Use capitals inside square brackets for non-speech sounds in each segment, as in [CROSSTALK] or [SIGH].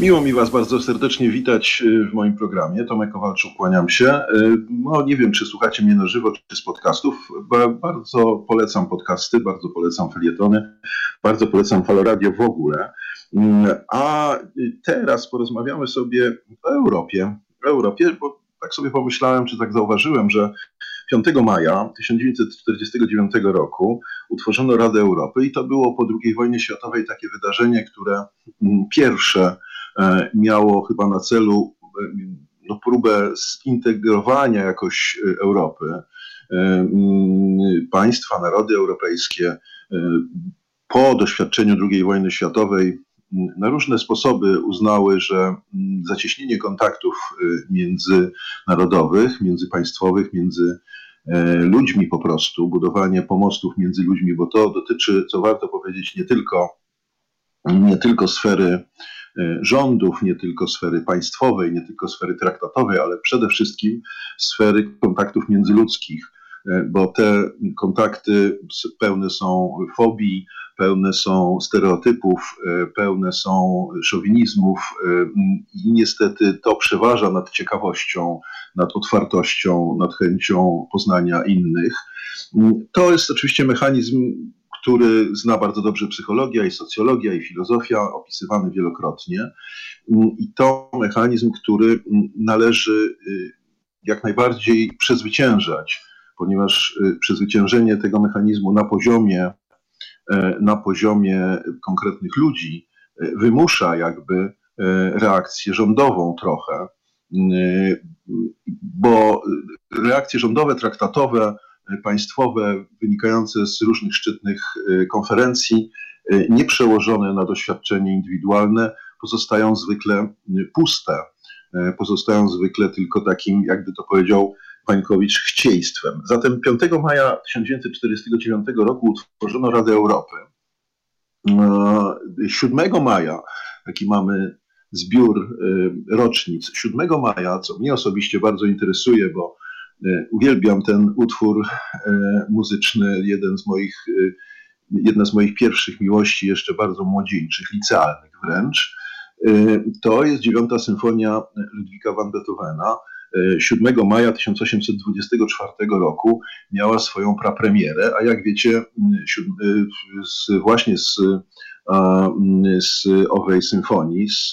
Miło mi Was bardzo serdecznie witać y, w moim programie. Tomek Kowalczuk, kłaniam się. Y, no nie wiem, czy słuchacie mnie na żywo, czy z podcastów. Bardzo polecam podcasty, bardzo polecam felietony, bardzo polecam Faloradio w ogóle. Mm, a teraz porozmawiamy sobie o Europie. O Europie, bo tak sobie pomyślałem, czy tak zauważyłem, że 5 maja 1949 roku utworzono Radę Europy i to było po II wojnie światowej takie wydarzenie, które mm, pierwsze miało chyba na celu e, no, próbę zintegrowania jakoś e, Europy. Państwa, narody europejskie po doświadczeniu II wojny światowej na różne sposoby uznały, że zacieśnienie kontaktów międzynarodowych, międzypaństwowych, między ludźmi po prostu, budowanie pomostów między ludźmi, bo to dotyczy, co warto powiedzieć, nie tylko, nie tylko sfery E, rządów, nie tylko sfery państwowej, nie tylko sfery traktatowej, ale przede wszystkim sfery kontaktów międzyludzkich, e, bo te kontakty pełne są fobii, pełne są stereotypów, e, pełne są szowinizmów i niestety to przeważa nad ciekawością, nad otwartością, nad chęcią poznania innych. To jest oczywiście mechanizm który zna bardzo dobrze psychologia i socjologia i filozofia, opisywany wielokrotnie. I to mechanizm, który należy y, jak najbardziej przezwyciężać, ponieważ y, przezwyciężenie tego mechanizmu na poziomie, e, na poziomie konkretnych ludzi e, wymusza jakby e, reakcję rządową trochę, bo reakcje rządowe, traktatowe państwowe wynikające z różnych szczytnych e, konferencji, e, nieprzełożone na doświadczenie indywidualne, pozostają zwykle puste, e, pozostają zwykle tylko takim, jakby to powiedział Pańkowicz, chcieństwem. Zatem 5 maja 1949 roku utworzono Radę Europy. 7 maja, taki mamy zbiór rocznic, 7 maja, co mnie osobiście bardzo interesuje, bo E, uwielbiam ten utwór e, muzyczny, jeden z moich, e, jedna z moich pierwszych miłości, jeszcze bardzo młodzieńczych, licealnych wręcz. To jest dziewiąta symfonia Ludwika van Beethovena. 7 maja 1824 roku miała swoją prapremierę, a jak wiecie, właśnie z, z owej symfonii, z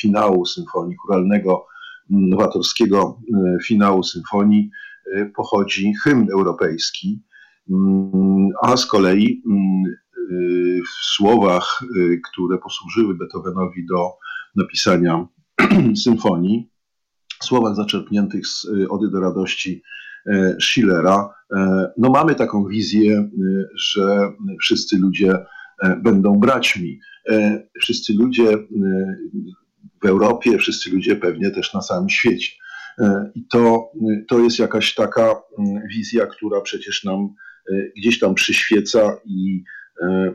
finału symfonii churalnego nowatorskiego e, finału symfonii e, pochodzi hymn europejski, mm, a z kolei mm, e, w słowach, które posłużyły Beethovenowi do napisania [CLEARS THROAT] symfonii, słowach zaczerpniętych z Ody do radości Schillera, no mamy taką wizję, że wszyscy ludzie będą braćmi. Wszyscy ludzie w Europie, wszyscy ludzie pewnie też na całym świecie. E, I to, to jest jakaś taka mm, wizja, która przecież nam e, gdzieś tam przyświeca i, e,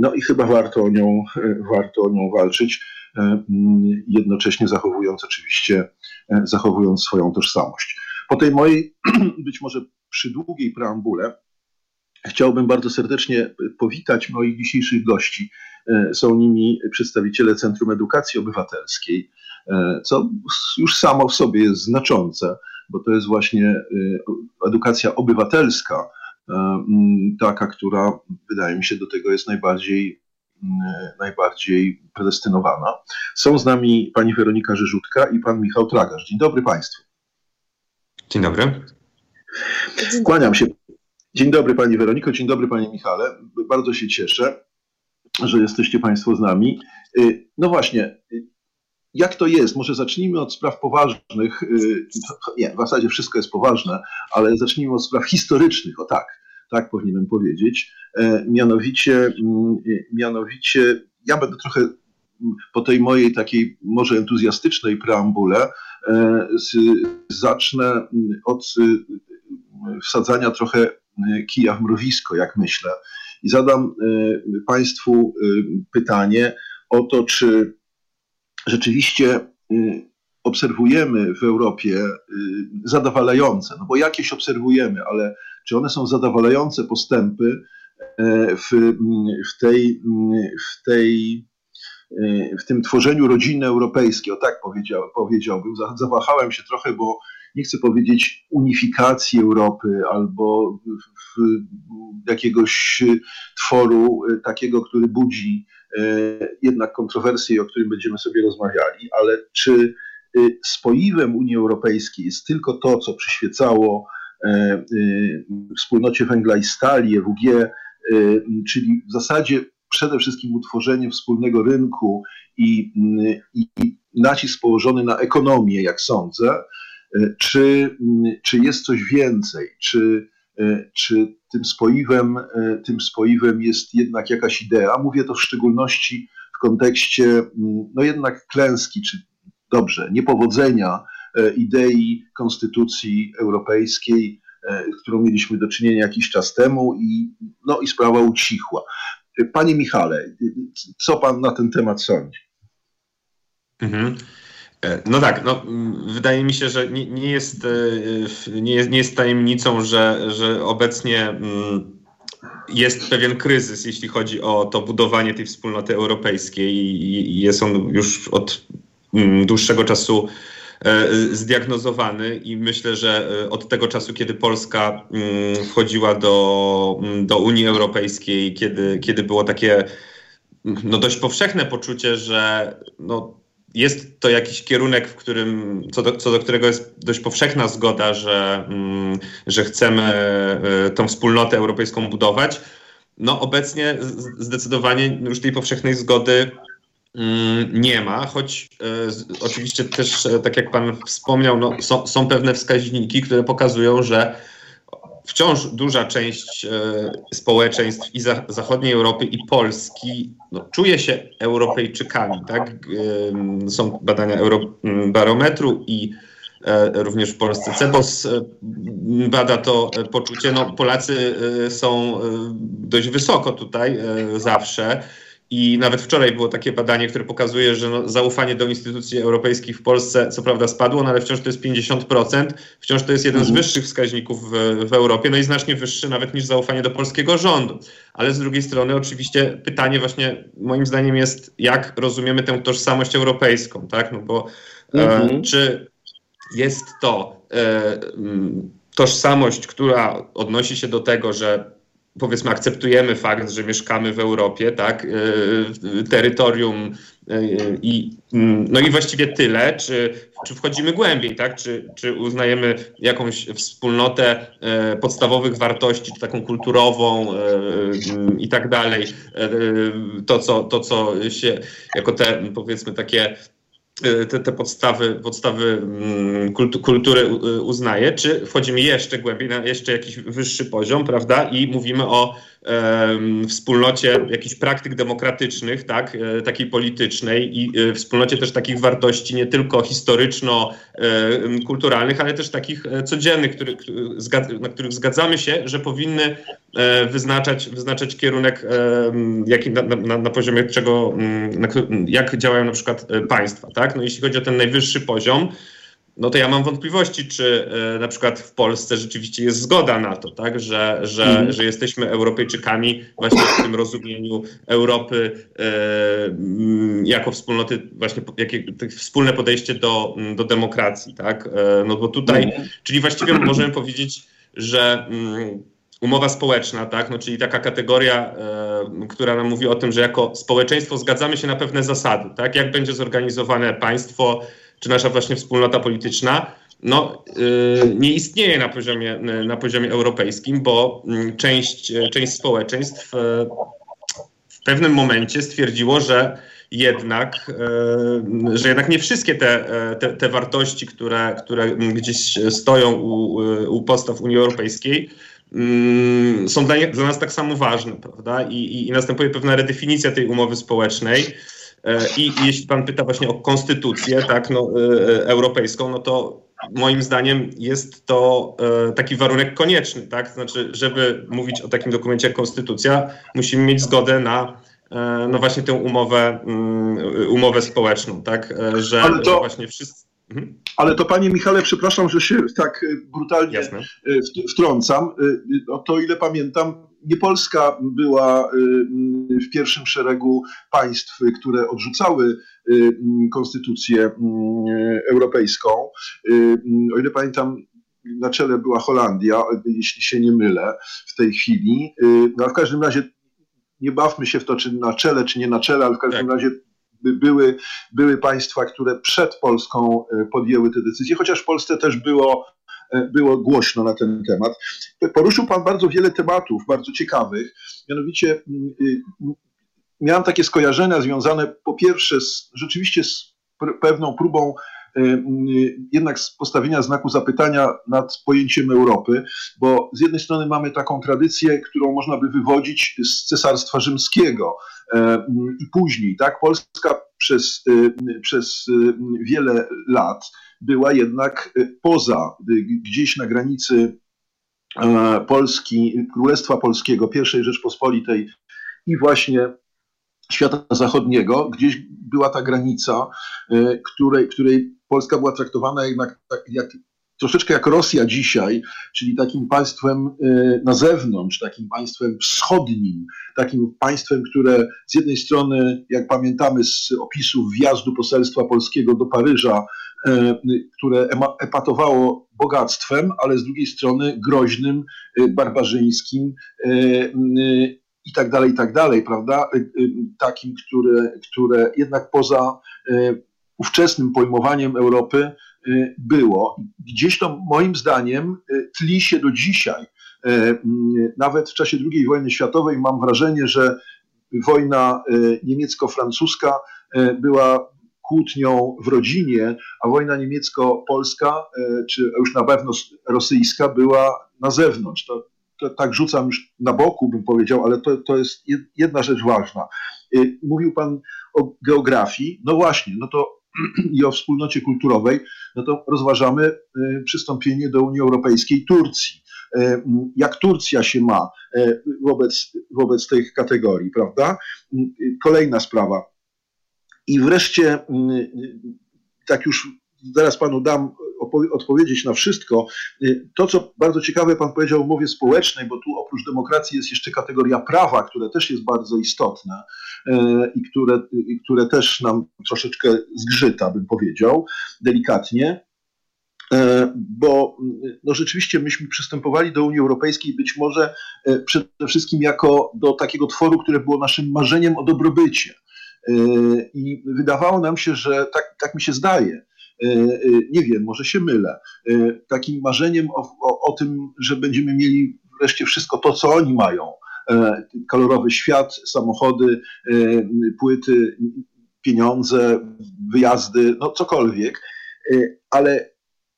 no i chyba warto o nią, warto o nią walczyć, jednocześnie zachowując oczywiście, zachowując swoją tożsamość. Po tej mojej [CLEARS THROAT] być może przydługiej preambule chciałbym bardzo serdecznie powitać moich dzisiejszych gości. E, są nimi przedstawiciele Centrum Edukacji Obywatelskiej, e, co już samo w sobie jest znaczące, bo to jest właśnie e, edukacja obywatelska, taka, która wydaje mi się do tego jest najbardziej, najbardziej predestynowana. Są z nami pani Weronika Rzeżutka i pan Michał Tragarz. Dzień dobry Państwu. Dzień dobry. Kłaniam się. Dzień dobry Pani Weroniko, dzień dobry Panie Michale. Bardzo się cieszę że jesteście Państwo z nami. Y, no właśnie, y, jak to jest? Może zacznijmy od spraw poważnych. Y, nie, w zasadzie wszystko jest poważne, ale zacznijmy od spraw historycznych, o tak, tak powinienem powiedzieć. E, mianowicie, mm, mianowicie ja będę trochę po tej mojej takiej może entuzjastycznej preambule e, zacznę od wsadzania trochę kija w mrowisko, jak myślę. I zadam y, Państwu y, pytanie o to, czy rzeczywiście y, obserwujemy w Europie zadowalające, no bo jakieś obserwujemy, ale czy one są zadowalające postępy w, w, tej, w tej w tym tworzeniu rodziny europejskiej, o tak powiedział, powiedziałbym, zawahałem się trochę, bo nie chcę powiedzieć unifikacji Europy albo jakiegoś tworu takiego, który budzi jednak kontrowersje, o którym będziemy sobie rozmawiali, ale czy spoiwem Unii Europejskiej jest tylko to, co przyświecało wspólnocie węgla i stali, EWG, czyli w zasadzie przede wszystkim utworzenie wspólnego rynku i, i nacisk położony na ekonomię, jak sądzę, czy, czy jest coś więcej, czy, czy tym, spoiwem, tym spoiwem jest jednak jakaś idea. Mówię to w szczególności w kontekście no jednak klęski, czy dobrze, niepowodzenia idei konstytucji europejskiej, z którą mieliśmy do czynienia jakiś czas temu i, no, i sprawa ucichła. Panie Michale, co pan na ten temat sądzi? Mhm. E, no tak, no, wydaje mi się, że nie, nie, jest, e, nie, jest, nie jest tajemnicą, że, że obecnie mm, jest pewien kryzys, jeśli chodzi o to budowanie tej wspólnoty europejskiej i jest on już od mm, dłuższego czasu E, zdiagnozowany i myślę, że od tego czasu, kiedy Polska mm, wchodziła do, do Unii Europejskiej, kiedy, kiedy było takie no dość powszechne poczucie, że no, jest to jakiś kierunek, w którym, co do, co do którego jest dość powszechna zgoda, że, mm, że chcemy e, tą wspólnotę europejską budować. No obecnie zdecydowanie już tej powszechnej zgody Mm, nie ma, choć e, oczywiście też, e, tak jak Pan wspomniał, no, są, są, pewne wskaźniki, które pokazują, że wciąż duża część e, społeczeństw i za, zachodniej Europy i Polski no, czuje się Europejczykami. Tak? Są badania Eurobarometru i e, również w Polsce CEBOS e, bada to poczucie. No, Polacy są dość wysoko tutaj zawsze. I nawet wczoraj było takie badanie, które pokazuje, że no, zaufanie do instytucji europejskich w Polsce co prawda spadło, no ale wciąż to jest 50%. Wciąż to jest jeden z mhm. wyższych wskaźników w, w Europie, no i znacznie wyższy nawet niż zaufanie do polskiego rządu. Ale z drugiej strony oczywiście pytanie właśnie moim zdaniem jest, jak rozumiemy tę tożsamość europejską, tak? No bo e, mhm. czy jest to e, tożsamość, która odnosi się do tego, że powiedzmy akceptujemy fakt, że mieszkamy w Europie, tak, y, terytorium y, i, mm, no i właściwie tyle, czy, czy wchodzimy głębiej, tak, czy, czy uznajemy jakąś wspólnotę y, podstawowych wartości, czy taką kulturową i tak dalej, to co, to co się jako te powiedzmy takie te, te podstawy, podstawy mm, kultury uznaje, czy wchodzimy jeszcze głębiej, na jeszcze jakiś wyższy poziom, prawda, i mówimy o wspólnocie jakichś praktyk demokratycznych, tak, e, takiej politycznej i e, wspólnocie też takich wartości nie tylko historyczno-kulturalnych, ale też takich e, codziennych, na których zgadzamy się, że powinny wyznaczać, wyznaczać kierunek, jaki, na, na, na poziomie czego, na, jak działają na przykład państwa. Tak? No, jeśli chodzi o ten najwyższy poziom, no to ja mam wątpliwości, czy e, na przykład w Polsce rzeczywiście jest zgoda na to, tak, że, że, mm. że jesteśmy Europejczykami właśnie w tym rozumieniu Europy e, jako wspólnoty, właśnie jakie, wspólne podejście do, do demokracji, tak, e, no bo tutaj, mm. czyli właściwie [CLEARS THROAT] możemy powiedzieć, że umowa społeczna, tak, no czyli taka kategoria, która nam mówi o tym, że jako społeczeństwo zgadzamy się na pewne zasady, tak, jak będzie zorganizowane państwo, czy nasza właśnie wspólnota polityczna, no, yy, nie istnieje na poziomie, na poziomie europejskim, bo mm, część, część społeczeństw yy, w pewnym momencie stwierdziło, że jednak, yy, że jednak nie wszystkie te, te, te, wartości, które, które gdzieś stoją u, u podstaw Unii Europejskiej, mm, są dla, dla, nas tak samo ważne, prawda? I, i, I następuje pewna redefinicja tej umowy społecznej. E, I, jeśli pan pyta właśnie o konstytucję tak, no, e, e, europejską, no to moim zdaniem jest to taki warunek konieczny. Tak? Znaczy, żeby mówić o takim dokumencie jak konstytucja, musimy mieć zgodę na no właśnie tę umowę, mm, umowę społeczną, tak? Że, ale to, że właśnie wszyscy. Mhm. Ale to panie Michale, przepraszam, że się tak brutalnie Jasne. wtrącam. No to ile pamiętam, nie Polska była w pierwszym szeregu państw, które odrzucały konstytucję europejską. O ile pamiętam, na czele była Holandia, jeśli się nie mylę w tej chwili. No, w każdym razie nie bawmy się w to, czy na czele, czy nie na czele, ale w każdym tak. razie były, były państwa, które przed Polską podjęły te decyzje, chociaż w Polsce też było było głośno na ten temat. Poruszył Pan bardzo wiele tematów, bardzo ciekawych. Mianowicie mm, y, miałem takie skojarzenia związane po pierwsze z, rzeczywiście z pewną próbą e, mm, jednak postawienia znaku zapytania nad pojęciem Europy, bo z jednej strony mamy taką tradycję, którą można by wywodzić z Cesarstwa Rzymskiego e, mm, i później, tak? Polska przez, przez wiele lat była jednak y, poza, y, gdzieś na granicy e, Polski, Królestwa Polskiego, I Rzeczpospolitej i właśnie świata zachodniego, gdzieś była ta granica, y, której, której Polska była traktowana jednak tak jak, troszeczkę jak Rosja dzisiaj, czyli takim państwem na zewnątrz, takim państwem wschodnim, takim państwem, które z jednej strony, jak pamiętamy z opisów wjazdu poselstwa polskiego do Paryża, które epatowało bogactwem, ale z drugiej strony groźnym, e, barbarzyńskim e, i tak dalej, i tak dalej, prawda? Takim, które, które jednak poza ówczesnym pojmowaniem Europy było. Gdzieś to moim zdaniem tli się do dzisiaj. Nawet w czasie II wojny światowej mam wrażenie, że wojna niemiecko-francuska była kłótnią w rodzinie, a wojna niemiecko-polska, e, czy już na pewno rosyjska, była na zewnątrz. To, to tak rzucam już na boku, bym powiedział, ale to, to jest jedna rzecz ważna. E, mówił Pan o geografii. No właśnie, no to [CLEARS THROAT] i o wspólnocie kulturowej, no to rozważamy e, przystąpienie do Unii Europejskiej Turcji. Jak Turcja się ma wobec, wobec tych kategorii, prawda? Kolejna sprawa i wreszcie, mm, tak już zaraz panu dam odpowiedzieć na wszystko. To, co bardzo ciekawe pan powiedział o umowie społecznej, bo tu oprócz demokracji jest jeszcze kategoria prawa, które też jest bardzo istotne i które, i które też nam troszeczkę zgrzyta, bym powiedział, delikatnie. E, bo no rzeczywiście myśmy przystępowali do Unii Europejskiej być może e, przede wszystkim jako do takiego tworu, które było naszym marzeniem o dobrobycie i wydawało nam się, że tak, tak mi się zdaje, e, e, nie wiem, może się mylę, e, takim marzeniem o, o, o tym, że będziemy mieli wreszcie wszystko to, co oni mają. Kolorowy świat, samochody, płyty, pieniądze, wyjazdy, no cokolwiek, ale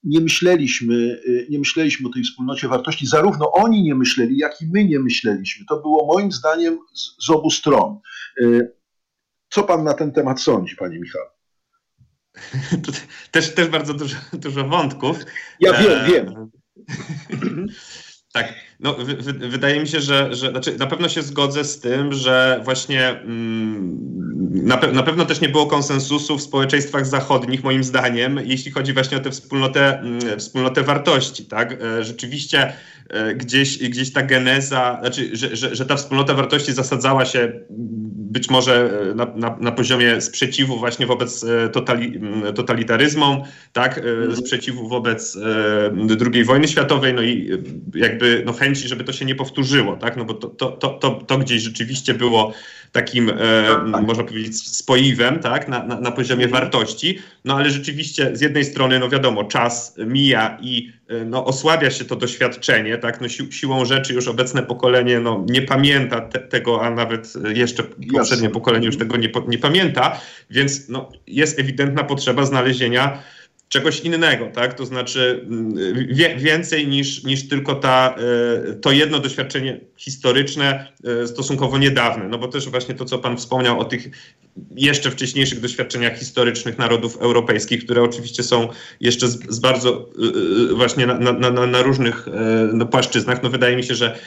nie myśleliśmy, nie myśleliśmy o tej wspólnocie wartości. Zarówno oni nie myśleli, jak i my nie myśleliśmy. To było moim zdaniem z, z obu stron. Co pan na ten temat sądzi, panie Michał? [LAUGHS] Też, też bardzo dużo, dużo wątków. Ja wiem, e... wiem. [LAUGHS] Tak, no, w, wydaje mi się, że, że znaczy, na pewno się zgodzę z tym, że właśnie mm, na, pe na, pewno też nie było konsensusu w społeczeństwach zachodnich, moim zdaniem, jeśli chodzi właśnie o tę wspólnotę, mm, wspólnotę wartości. Tak? E, rzeczywiście gdzieś, gdzieś ta geneza, znaczy, że, że, że ta wspólnota wartości zasadzała się być może e, na, na, na, poziomie sprzeciwu właśnie wobec e, totali, totalitaryzmom, tak, mm. sprzeciwu wobec II wojny światowej, no i jakby no, chęci, żeby to się nie powtórzyło, tak, no bo to, to, to, to, to gdzieś rzeczywiście było takim, e, tak. można powiedzieć, spoiwem, tak, na, na, na poziomie mhm. wartości, no ale rzeczywiście z jednej strony, no wiadomo, czas mija i no, osłabia się to doświadczenie, tak, no si siłą rzeczy już obecne pokolenie, no nie pamięta te, tego, a nawet jeszcze poprzednie pokolenie już tego nie, nie pamięta, więc no, jest ewidentna potrzeba znalezienia czegoś innego, tak? To znaczy mm, wie, więcej niż, niż tylko ta, e, to jedno doświadczenie historyczne, e, stosunkowo niedawne. No bo też właśnie to, co Pan wspomniał o tych jeszcze wcześniejszych doświadczeniach historycznych narodów europejskich, które oczywiście są jeszcze z, z bardzo e, właśnie na, na, na, na różnych no, płaszczyznach. No wydaje mi się, że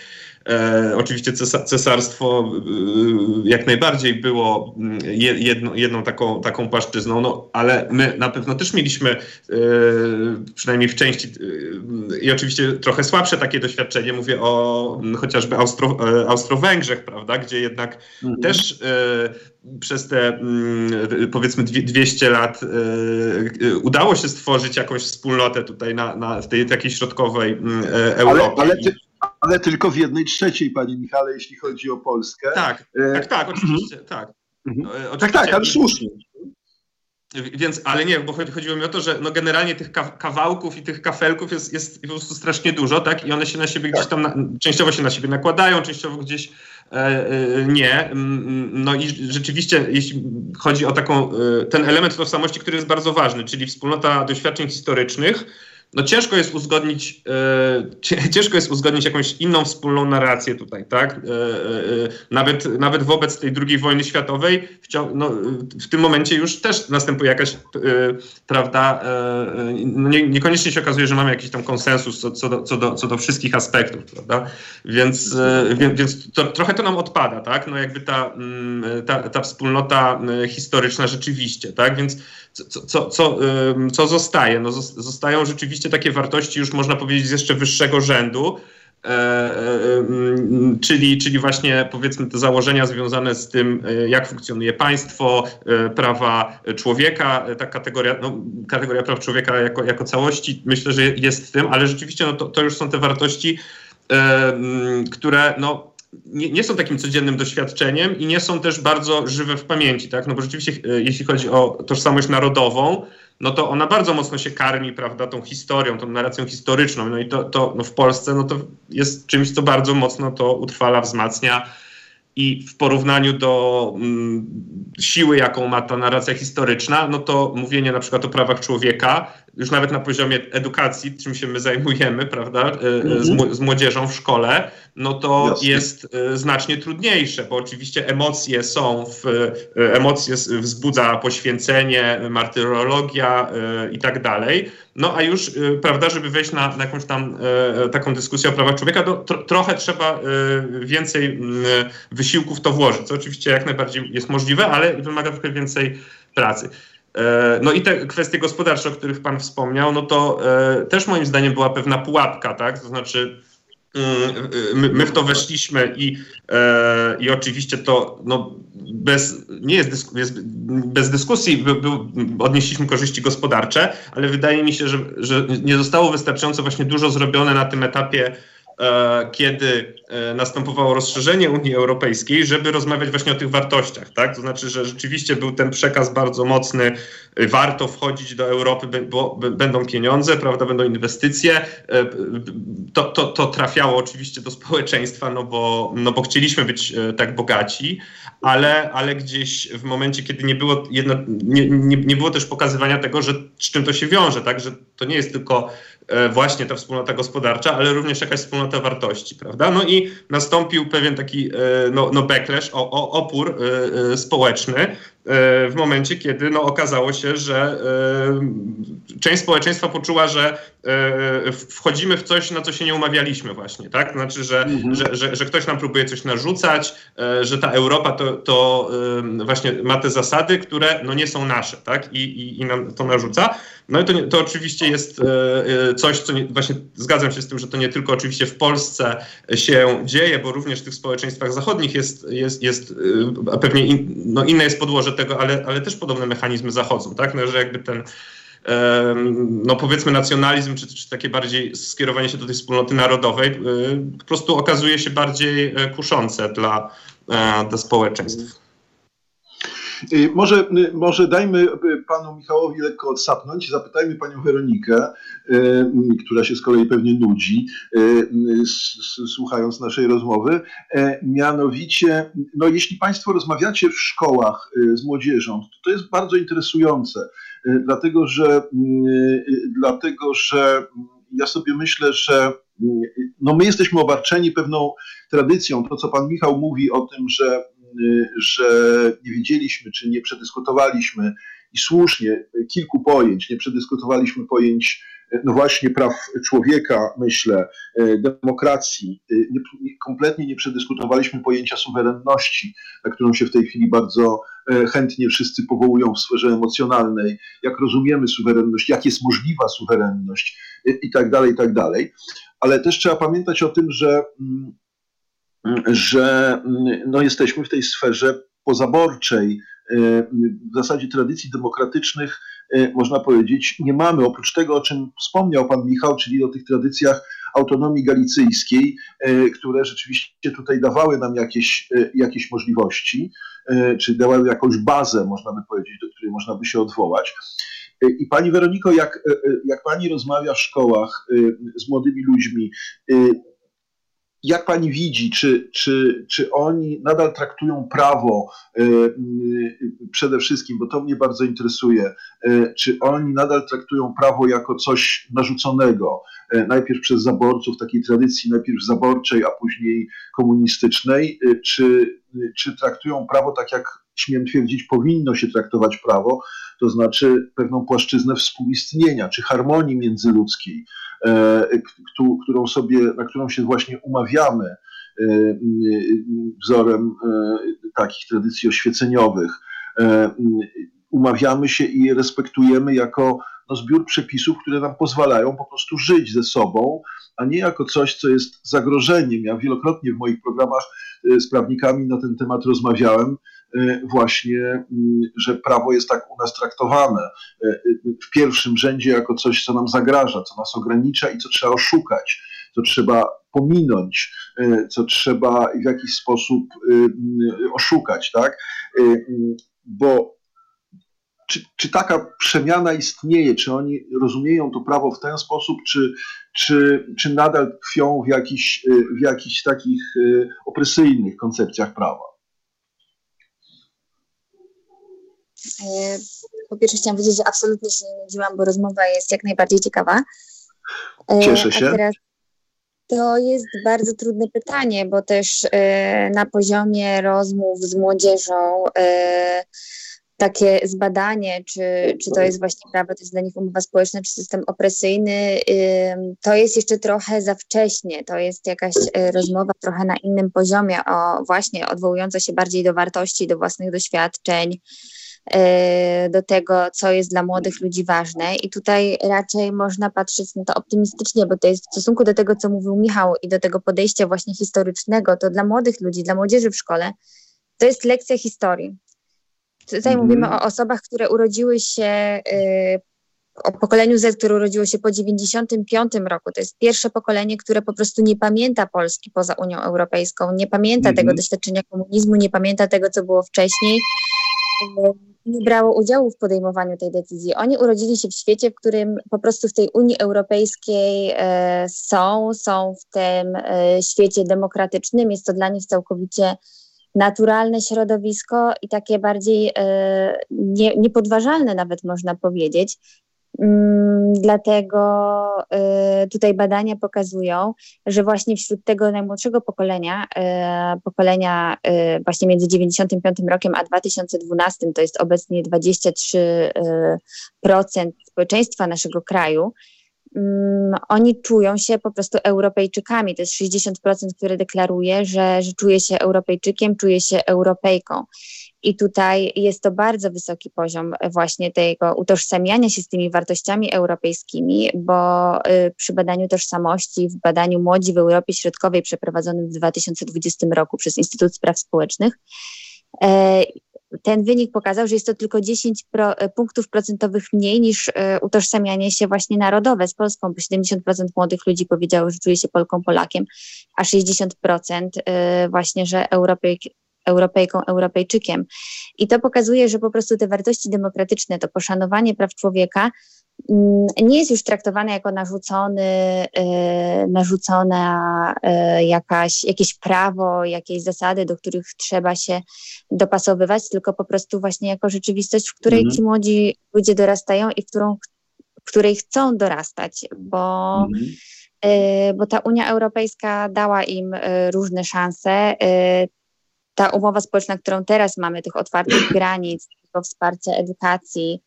E, oczywiście cesarstwo e, jak najbardziej było mm, jedną, jedną taką, taką płaszczyzną, no, ale my na pewno też mieliśmy, e, przynajmniej w części i oczywiście trochę słabsze takie doświadczenie, mówię o chociażby Austro, Austro-Węgrzech, prawda, gdzie jednak mhm. też przez te powiedzmy 200 lat udało się stworzyć jakąś wspólnotę tutaj na, na w tej takiej środkowej Europie. Ale, ale ty, ale tylko w jednej trzeciej, panie Michale, jeśli chodzi o Polskę. Tak, e, tak, tak, oczywiście, tak. Mhm. E, oczywiście. Tak, tak, ale słusznie. Więc, ale nie, bo chodziło mi o to, że no generalnie tych kawałków i tych kafelków jest, jest po prostu strasznie dużo, tak? I one się na siebie gdzieś tam, na, częściowo się na siebie nakładają, częściowo gdzieś e, e, nie. No i rzeczywiście, jeśli chodzi o taką, ten element tożsamości, który jest bardzo ważny, czyli wspólnota doświadczeń historycznych, no ciężko jest uzgodnić, e, [LAUGHS] ciężko jest uzgodnić jakąś inną wspólną narrację tutaj, tak? E, e, nawet, nawet wobec tej II wojny światowej w, no, w tym momencie już też następuje jakaś, prawda, no nie, niekoniecznie się okazuje, że mamy jakiś tam konsensus co, co, do, co, do, co do wszystkich aspektów, prawda? Więc, więc to, trochę to nam odpada, tak? No jakby ta, mm, ta, ta wspólnota historyczna rzeczywiście, tak? Więc co, co, co, co zostaje? No, zostają rzeczywiście takie wartości, już można powiedzieć, z jeszcze wyższego rzędu. E, e, czyli, czyli właśnie powiedzmy te założenia związane z tym, e, jak funkcjonuje państwo, prawa człowieka, ta kategoria, no, kategoria praw człowieka jako, jako całości, myślę, że jest w tym, ale rzeczywiście no, to, to już są te wartości, które no, nie, nie, są takim codziennym doświadczeniem i nie są też bardzo żywe w pamięci, tak? No bo rzeczywiście, e, jeśli chodzi o tożsamość narodową, no to ona bardzo mocno się karmi, prawda, tą historią, tą narracją historyczną. No i to, to no w Polsce no to jest czymś, co bardzo mocno to utrwala, wzmacnia i w porównaniu do mm, siły, jaką ma ta narracja historyczna, no to mówienie na przykład o prawach człowieka, już nawet na poziomie edukacji, czym się my zajmujemy, prawda, mm-hmm. z, z, młodzieżą w szkole, no to Jasne. jest e, znacznie trudniejsze, bo oczywiście emocje są, w, emocje wzbudza poświęcenie, martyrologia i tak dalej, no a już, prawda, żeby wejść na, na jakąś tam e, taką dyskusję o prawach człowieka, to tro, trochę trzeba e, więcej wysiłków to włożyć, co oczywiście jak najbardziej jest możliwe, ale wymaga trochę więcej pracy. E, no i te kwestie gospodarcze, o których Pan wspomniał, no to też moim zdaniem była pewna pułapka, tak? To znaczy mm, my, my w to weszliśmy i, i oczywiście to no, bez, nie jest, dysku, jest bez dyskusji by, by odnieśliśmy korzyści gospodarcze, ale wydaje mi się, że, że nie zostało wystarczająco właśnie dużo zrobione na tym etapie E, kiedy e, następowało rozszerzenie Unii Europejskiej, żeby rozmawiać właśnie o tych wartościach, tak? To znaczy, że rzeczywiście był ten przekaz bardzo mocny, warto wchodzić do Europy, bo będą pieniądze, prawda, będą inwestycje. E, to, to, to trafiało oczywiście do społeczeństwa, no bo, no bo chcieliśmy być tak bogaci, ale, ale gdzieś w momencie, kiedy nie było, jedno, nie, nie, nie było też pokazywania tego, że z czym to się wiąże, tak, że to nie jest tylko E, właśnie ta wspólnota gospodarcza, ale również jakaś wspólnota wartości, prawda? No i nastąpił pewien taki e, no, no backlash, o, o, opór e, społeczny, E, w momencie, kiedy no, okazało się, że e, część społeczeństwa poczuła, że e, wchodzimy w coś, na co się nie umawialiśmy właśnie, tak? Znaczy, że, mhm. że, że, że, ktoś nam próbuje coś narzucać, że ta Europa to, to właśnie ma te zasady, które no, nie są nasze, tak? I, i, i nam to narzuca. No i to, to oczywiście jest coś, co nie, właśnie zgadzam się z tym, że to nie tylko oczywiście w Polsce się dzieje, bo również w tych społeczeństwach zachodnich jest, jest, jest pewnie in, no, inne jest podłoże tego, ale, ale też podobne mechanizmy zachodzą, tak? No, że jakby ten no powiedzmy nacjonalizm, czy, czy takie bardziej skierowanie się do tej wspólnoty narodowej y, po prostu okazuje się bardziej e, kuszące dla, e, dla społeczeństw. Y, może, y, może dajmy panu Michałowi lekko odsapnąć, zapytajmy panią Weronikę, która się z kolei pewnie nudzi, słuchając naszej rozmowy. E, mianowicie, no jeśli państwo rozmawiacie w szkołach z młodzieżą, to to jest bardzo interesujące, dlatego że, dlatego że ja sobie myślę, że no my jesteśmy obarczeni pewną tradycją. To, co pan Michał mówi o tym, że że nie widzieliśmy, czy nie przedyskutowaliśmy, i słusznie kilku pojęć. Nie przedyskutowaliśmy pojęć no właśnie praw człowieka, myślę, demokracji. Nie, kompletnie nie przedyskutowaliśmy pojęcia suwerenności, na którą się w tej chwili bardzo chętnie wszyscy powołują w sferze emocjonalnej. Jak rozumiemy suwerenność, jak jest możliwa suwerenność i tak dalej, i tak dalej. Ale też trzeba pamiętać o tym, że mm, że mm, no, jesteśmy w tej sferze pozaborczej. E, w zasadzie tradycji demokratycznych, e, można powiedzieć, nie mamy. Oprócz tego, o czym wspomniał pan Michał, czyli o tych tradycjach autonomii galicyjskiej, e, które rzeczywiście tutaj dawały nam jakieś, jakieś możliwości, czy dawały jakąś bazę, można by powiedzieć, do której można by się odwołać. I pani Weroniko, jak, jak pani rozmawia w szkołach z młodymi ludźmi, jak pani widzi, czy, czy, czy oni nadal traktują prawo e, przede wszystkim, bo to mnie bardzo interesuje, e, czy oni nadal traktują prawo jako coś narzuconego, e, najpierw przez zaborców, takiej tradycji najpierw zaborczej, a później komunistycznej, czy, czy traktują prawo tak jak śmiem twierdzić, powinno się traktować prawo, to znaczy pewną płaszczyznę współistnienia czy harmonii międzyludzkiej, e, którą sobie, na którą się właśnie umawiamy e, wzorem e, takich tradycji oświeceniowych. Umawiamy się i respektujemy jako no, zbiór przepisów, które nam pozwalają po prostu żyć ze sobą, a nie jako coś, co jest zagrożeniem. Ja wielokrotnie w moich programach z prawnikami na ten temat rozmawiałem, Y, właśnie, mm, że prawo jest tak u nas traktowane y, w pierwszym rzędzie jako coś, co nam zagraża, co nas ogranicza i co trzeba oszukać, co trzeba pominąć, co trzeba w jakiś sposób oszukać, tak? Bo czy, czy, taka przemiana istnieje, czy oni rozumieją to prawo w ten sposób, czy, czy, czy nadal tkwią w jakichś, w jakichś takich opresyjnych koncepcjach prawa? E, po pierwsze chciałam powiedzieć, że absolutnie się nie nudziłam, bo rozmowa jest jak najbardziej ciekawa. E, Cieszę się. to jest bardzo trudne pytanie, bo też e, na poziomie rozmów z młodzieżą takie zbadanie, czy, czy to jest właśnie prawo, to jest dla nich umowa społeczna, czy system opresyjny, to jest jeszcze trochę za wcześnie. To jest jakaś rozmowa trochę na innym poziomie, o właśnie odwołująca się bardziej do wartości, do własnych doświadczeń, E, do tego, co jest dla młodych ludzi ważne. I tutaj raczej można patrzeć na to optymistycznie, bo to jest w stosunku do tego, co mówił Michał i do tego podejścia właśnie historycznego, to dla młodych ludzi, dla młodzieży w szkole, to jest lekcja historii. Tutaj mm. mówimy o osobach, które urodziły się, y, o pokoleniu Z, które urodziło się po 95 roku. To jest pierwsze pokolenie, które po prostu nie pamięta Polski poza Unią Europejską, nie pamięta mm. tego doświadczenia komunizmu, nie pamięta tego, co było wcześniej nie brało udziału w podejmowaniu tej decyzji. Oni urodzili się w świecie, w którym po prostu w tej Unii Europejskiej e, są, są w tym świecie demokratycznym. Jest to dla nich całkowicie naturalne środowisko i takie bardziej e, nie, niepodważalne nawet można powiedzieć. Mm, dlatego y, tutaj badania pokazują, że właśnie wśród tego najmłodszego pokolenia, y, pokolenia właśnie między 95 rokiem a 2012, to jest obecnie 23% społeczeństwa naszego kraju, mm, oni czują się po prostu Europejczykami. To jest 60%, które deklaruje, że, że czuje się Europejczykiem, czuje się Europejką. I tutaj jest to bardzo wysoki poziom właśnie tego utożsamiania się z tymi wartościami europejskimi, bo y, przy badaniu tożsamości, w badaniu Młodzi w Europie Środkowej przeprowadzonym w 2020 roku przez Instytut Spraw Społecznych, e, ten wynik pokazał, że jest to tylko 10 pro, e, punktów procentowych mniej niż e, utożsamianie się właśnie narodowe z Polską, bo 70% młodych ludzi powiedziało, że czuje się Polką, Polakiem, a 60% właśnie, że Europejk, Europejką, Europejczykiem. I to pokazuje, że po prostu te wartości demokratyczne, to poszanowanie praw człowieka mm, nie jest już traktowane jako narzucony, yy, narzucona yy, jakaś, jakieś prawo, jakieś zasady, do których trzeba się dopasowywać, tylko po prostu właśnie jako rzeczywistość, w której mhm. ci młodzi ludzie dorastają i w, którą, w której chcą dorastać, bo mhm y, bo ta Unia Europejska dała im y, różne szanse ta umowa społeczna, którą teraz mamy, tych otwartych [CLEARS THROAT] granic, szkolnictwo, wsparcie edukacji,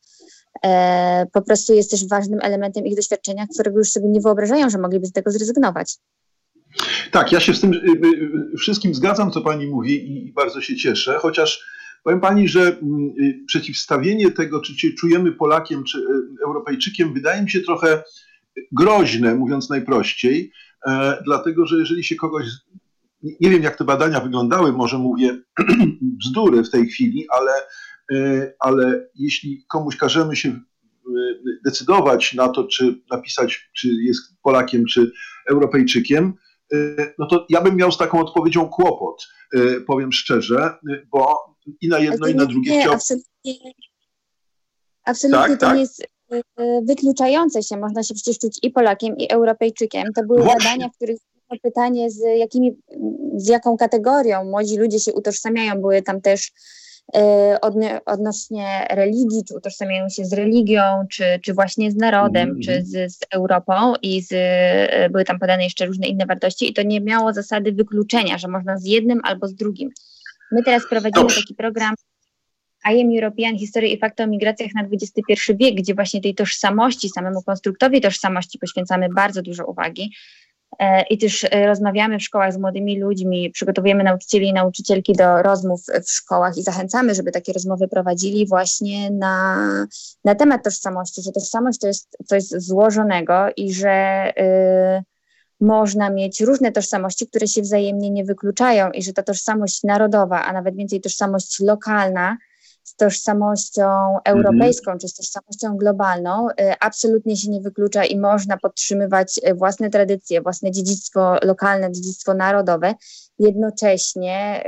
e, po prostu jest też ważnym elementem ich doświadczenia, którego już sobie nie wyobrażają, że mogliby z tego zrezygnować. Tak, ja się z tym y, y, wszystkim zgadzam, co pani mówi i bardzo się cieszę, chociaż powiem pani, że mm, y, przeciwstawienie tego, czy się czujemy Polakiem, czy Europejczykiem, wydaje mi się trochę groźne, mówiąc najprościej, e, dlatego że jeżeli się kogoś nie wiem, jak te badania wyglądały, może mówię [CLEARS THROAT] bzdury w tej chwili, ale, e, ale jeśli komuś każemy się e, decydować na to, czy napisać, czy jest Polakiem, czy Europejczykiem, e, no to ja bym miał z taką odpowiedzią kłopot, powiem szczerze, bo i na jedno, i na drugie nie, chciał... Absolutnie, absolutnie tak, to tak? nie jest wykluczające się. Można się przecież czuć i Polakiem, i Europejczykiem. To były Właśnie. badania, w których pytanie, z, jakimi, z jaką kategorią młodzi ludzie się utożsamiają. Były tam też e, odnośnie religii, czy utożsamiają się z religią, czy, czy właśnie z narodem, mm. czy z, z Europą i z, e, były tam podane jeszcze różne inne wartości i to nie miało zasady wykluczenia, że można z jednym albo z drugim. My teraz prowadzimy taki program I am European History i Fakty o migracjach na XXI wiek, gdzie właśnie tej tożsamości, samemu konstruktowi tożsamości poświęcamy bardzo dużo uwagi. E, i też e, rozmawiamy w szkołach z młodymi ludźmi, przygotowujemy nauczycieli i nauczycielki do rozmów w szkołach i zachęcamy, żeby takie rozmowy prowadzili właśnie na, na temat tożsamości, że tożsamość to jest coś złożonego i że y, można mieć różne tożsamości, które się wzajemnie nie wykluczają i że ta tożsamość narodowa, a nawet więcej tożsamość lokalna, z tożsamością europejską mhm. czy z tożsamością globalną y, absolutnie się nie wyklucza i można podtrzymywać y, własne tradycje, własne dziedzictwo lokalne, dziedzictwo narodowe, jednocześnie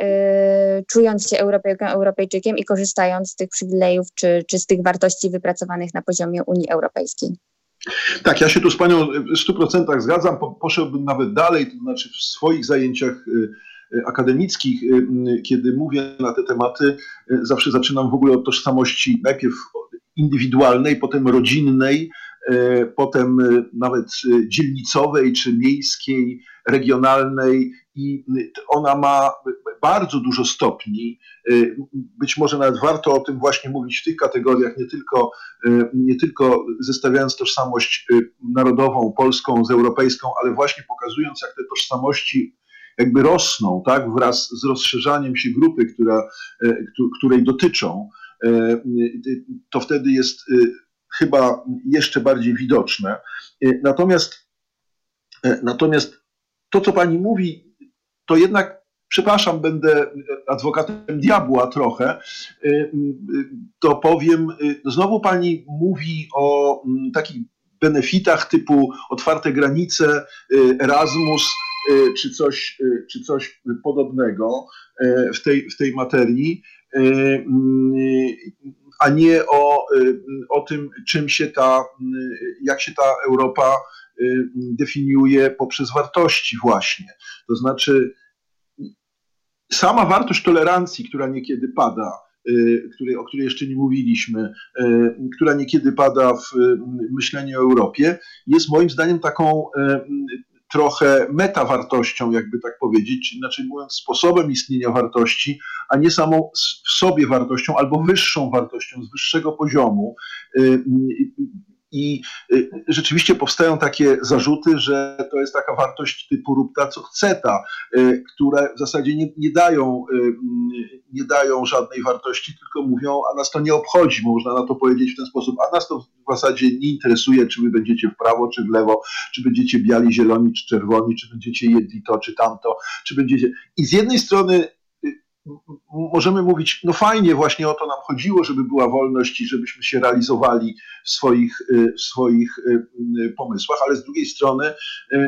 y, czując się Europejką, Europejczykiem i korzystając z tych przywilejów czy, czy z tych wartości wypracowanych na poziomie Unii Europejskiej. Tak, ja się tu z Panią w 100% zgadzam. Po, poszedłbym nawet dalej, to znaczy w swoich zajęciach akademickich, y, kiedy mówię na te tematy, y, zawsze zaczynam w ogóle od tożsamości najpierw indywidualnej, potem rodzinnej, y, potem nawet dzielnicowej czy miejskiej, regionalnej i ona ma bardzo dużo stopni. Być może nawet warto o tym właśnie mówić w tych kategoriach, nie tylko, nie tylko zestawiając tożsamość narodową, polską z europejską, ale właśnie pokazując, jak te tożsamości jakby rosną, tak, wraz z rozszerzaniem się grupy, która, e, której dotyczą, e, to wtedy jest e, chyba jeszcze bardziej widoczne. Natomiast, natomiast to, co pani mówi, to jednak, przepraszam, będę adwokatem diabła trochę, to powiem, znowu pani mówi o takich benefitach typu otwarte granice, Erasmus, czy coś, y, czy coś podobnego y, w tej, w tej materii, a nie o, o tym, czym się ta, jak się ta Europa definiuje poprzez wartości właśnie. To znaczy sama wartość tolerancji, która niekiedy pada, której, o której jeszcze nie mówiliśmy, która niekiedy pada w myśleniu o Europie, jest moim zdaniem taką trochę metawartością, jakby tak powiedzieć, inaczej mówiąc, sposobem istnienia wartości, a nie samą w sobie wartością albo wyższą wartością z wyższego poziomu. Y, y, I y, rzeczywiście powstają takie zarzuty, że to jest taka wartość typu rób ta, co chce ta, które w zasadzie nie, nie, dają, nie dają żadnej wartości, tylko mówią, a nas to nie obchodzi, można na to powiedzieć w ten sposób, a nas to w zasadzie nie interesuje, czy wy będziecie w prawo, czy w lewo, czy będziecie biali, zieloni, czy czerwoni, czy będziecie jedli to, czy tamto, czy będziecie... I z jednej strony możemy mówić, no fajnie, właśnie o to nam chodziło, żeby była wolność i żebyśmy się realizowali w swoich, y, w swoich y, y, pomysłach, ale z drugiej strony,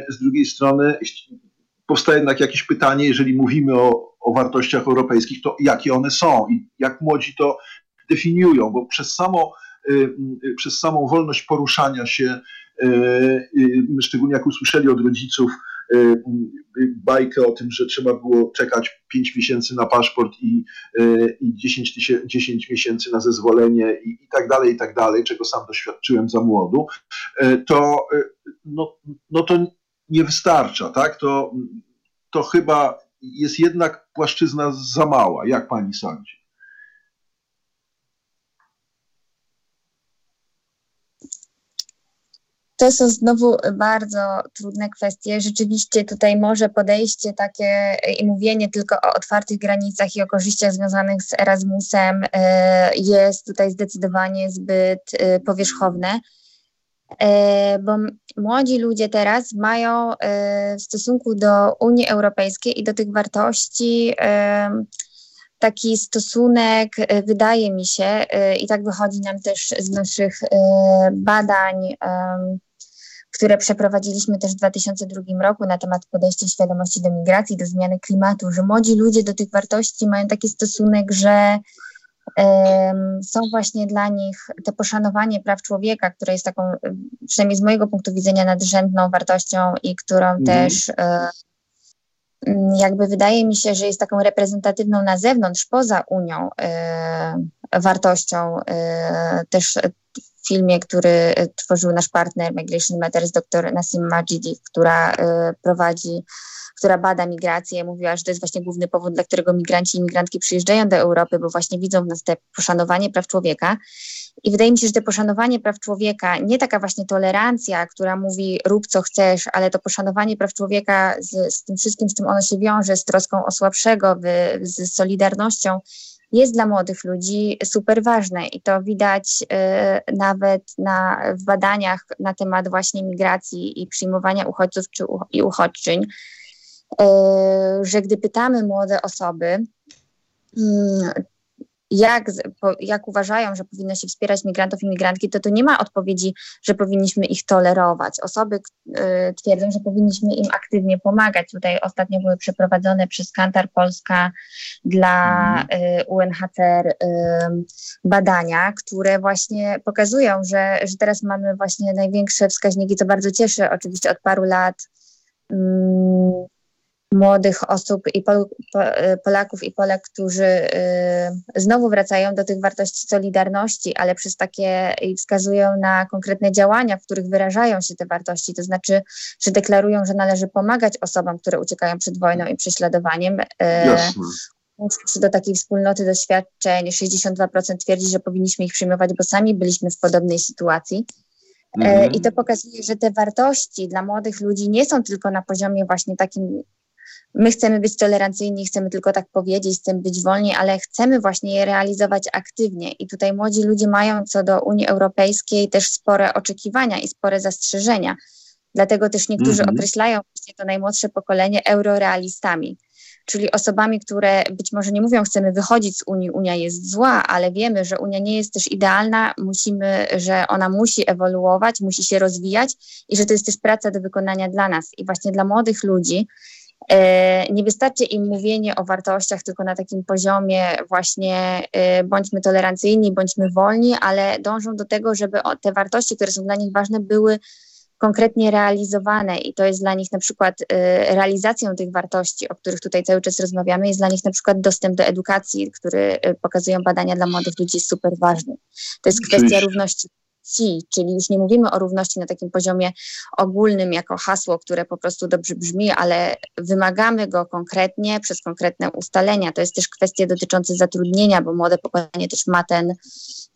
z drugiej strony powstaje jednak jakieś pytanie, jeżeli mówimy o, o wartościach europejskich, to jakie one są i jak młodzi to definiują, bo przez, samo, przez samą wolność poruszania się, szczególnie jak usłyszeli od rodziców, bajkę o tym, że trzeba było czekać 5 miesięcy na paszport i, y, i 10, 10 miesięcy na zezwolenie i, i tak dalej, i tak dalej, czego sam doświadczyłem za młodu, y, to, no, no to nie wystarcza, tak? To, to chyba jest jednak płaszczyzna za mała. Jak pani sądzi? To są znowu bardzo trudne kwestie. Rzeczywiście tutaj może podejście takie i mówienie tylko o otwartych granicach i o korzyściach związanych z Erasmusem e, jest tutaj zdecydowanie zbyt e, powierzchowne. E, bo młodzi ludzie teraz mają w stosunku do Unii Europejskiej i do tych wartości taki stosunek, wydaje mi się, i tak wychodzi nam też z naszych badań które przeprowadziliśmy też w 2002 roku na temat podejścia świadomości do migracji, do zmiany klimatu, że młodzi ludzie do tych wartości mają taki stosunek, że um, są właśnie dla nich to poszanowanie praw człowieka, które jest taką, przynajmniej z mojego punktu widzenia, nadrzędną wartością i którą mm. też um, jakby wydaje mi się, że jest taką reprezentatywną na zewnątrz, poza Unią, y, wartością y, też filmie, który e, tworzył nasz partner Migration Matters, dr Nassim Majidi, która e, prowadzi, która bada migrację, mówiła, że to jest właśnie główny powód, dla którego migranci i migrantki przyjeżdżają do Europy, bo właśnie widzą w nas te poszanowanie praw człowieka. I wydaje mi się, że to poszanowanie praw człowieka, nie taka właśnie tolerancja, która mówi rób co chcesz, ale to poszanowanie praw człowieka z, z tym wszystkim, z czym ono się wiąże, z troską o słabszego, z solidarnością, jest dla młodych ludzi super ważne i to widać y, nawet na, w badaniach na temat właśnie migracji i przyjmowania uchodźców czy, i uchodźczyń, y, że gdy pytamy młode osoby, y, jak, jak uważają, że powinno się wspierać migrantów i migrantki, to tu nie ma odpowiedzi, że powinniśmy ich tolerować. Osoby y, twierdzą, że powinniśmy im aktywnie pomagać. Tutaj ostatnio były przeprowadzone przez Kantar Polska dla y, UNHCR y, badania, które właśnie pokazują, że, że teraz mamy właśnie największe wskaźniki, co bardzo cieszy, oczywiście od paru lat. Mm, młodych osób i Pol, Polaków i Polek, którzy y, znowu wracają do tych wartości solidarności, ale przez takie i wskazują na konkretne działania, w których wyrażają się te wartości, to znaczy, że deklarują, że należy pomagać osobom, które uciekają przed wojną i prześladowaniem. Y, Jasne do takiej wspólnoty doświadczeń. 62% twierdzi, że powinniśmy ich przyjmować, bo sami byliśmy w podobnej sytuacji. E, mhm. I to pokazuje, że te wartości dla młodych ludzi nie są tylko na poziomie właśnie takim My chcemy być tolerancyjni, chcemy tylko tak powiedzieć, chcemy być wolni, ale chcemy właśnie je realizować aktywnie. I tutaj młodzi ludzie mają co do Unii Europejskiej też spore oczekiwania i spore zastrzeżenia. Dlatego też niektórzy mm -hmm. określają właśnie to najmłodsze pokolenie eurorealistami, czyli osobami, które być może nie mówią, chcemy wychodzić z Unii, Unia jest zła, ale wiemy, że Unia nie jest też idealna, musimy, że ona musi ewoluować, musi się rozwijać i że to jest też praca do wykonania dla nas. I właśnie dla młodych ludzi nie wystarczy im mówienie o wartościach tylko na takim poziomie właśnie e, bądźmy tolerancyjni, bądźmy wolni, ale dążą do tego, żeby te wartości, które są dla nich ważne, były konkretnie realizowane. I to jest dla nich na przykład e, realizacją tych wartości, o których tutaj cały czas rozmawiamy, jest dla nich na przykład dostęp do edukacji, który pokazują badania dla młodych ludzi, jest super ważny. To jest kwestia równości czyli już nie mówimy o równości na takim poziomie ogólnym jako hasło, które po prostu dobrze brzmi, ale wymagamy go konkretnie przez konkretne ustalenia. To jest też kwestia dotycząca zatrudnienia, bo młode pokolenie też ma ten,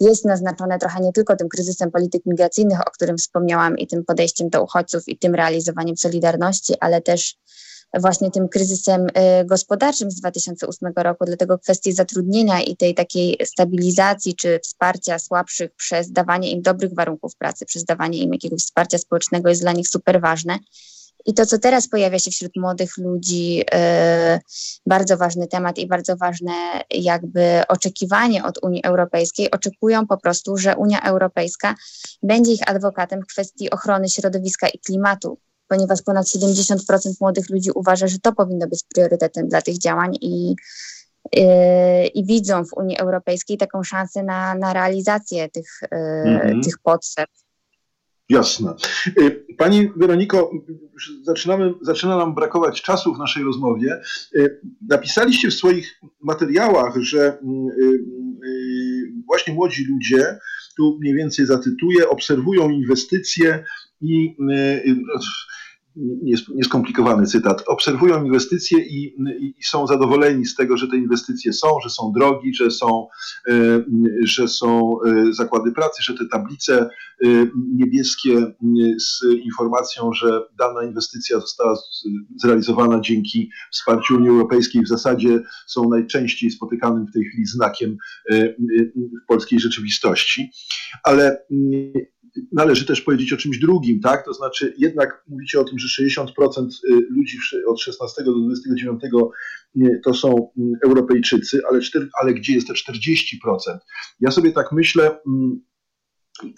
jest naznaczone trochę nie tylko tym kryzysem polityk migracyjnych, o którym wspomniałam, i tym podejściem do uchodźców, i tym realizowaniem solidarności, ale też właśnie tym kryzysem y, gospodarczym z 2008 roku, dlatego kwestie zatrudnienia i tej takiej stabilizacji czy wsparcia słabszych przez dawanie im dobrych warunków pracy, przez dawanie im jakiegoś wsparcia społecznego jest dla nich super ważne. I to, co teraz pojawia się wśród młodych ludzi, yy, bardzo ważny temat i bardzo ważne jakby oczekiwanie od Unii Europejskiej. Oczekują po prostu, że Unia Europejska będzie ich adwokatem w kwestii ochrony środowiska i klimatu, ponieważ ponad 70% młodych ludzi uważa, że to powinno być priorytetem dla tych działań i, yy, i widzą w Unii Europejskiej taką szansę na, na realizację tych, mm-hmm. tych potrzeb. Jasne. Yy, pani Weroniko, zaczynamy, zaczyna nam brakować czasu w naszej rozmowie. Napisaliście w swoich materiałach, że właśnie młodzi ludzie, tu mniej więcej zatytuję, obserwują inwestycje i nieskomplikowany cytat, obserwują inwestycje i, i, są zadowoleni z tego, że te inwestycje są, że są drogi, że są, e, że są zakłady pracy, że te tablice niebieskie z informacją, że dana inwestycja została zrealizowana dzięki wsparciu Unii Europejskiej w zasadzie są najczęściej spotykanym w tej chwili znakiem w polskiej rzeczywistości. Ale należy też powiedzieć o czymś drugim, tak? To znaczy, jednak mówicie o tym, że 60% y, ludzi od 16 do 29 y, to są mm, Europejczycy, ale, ale gdzie jest te 40%? Ja sobie tak myślę, mm,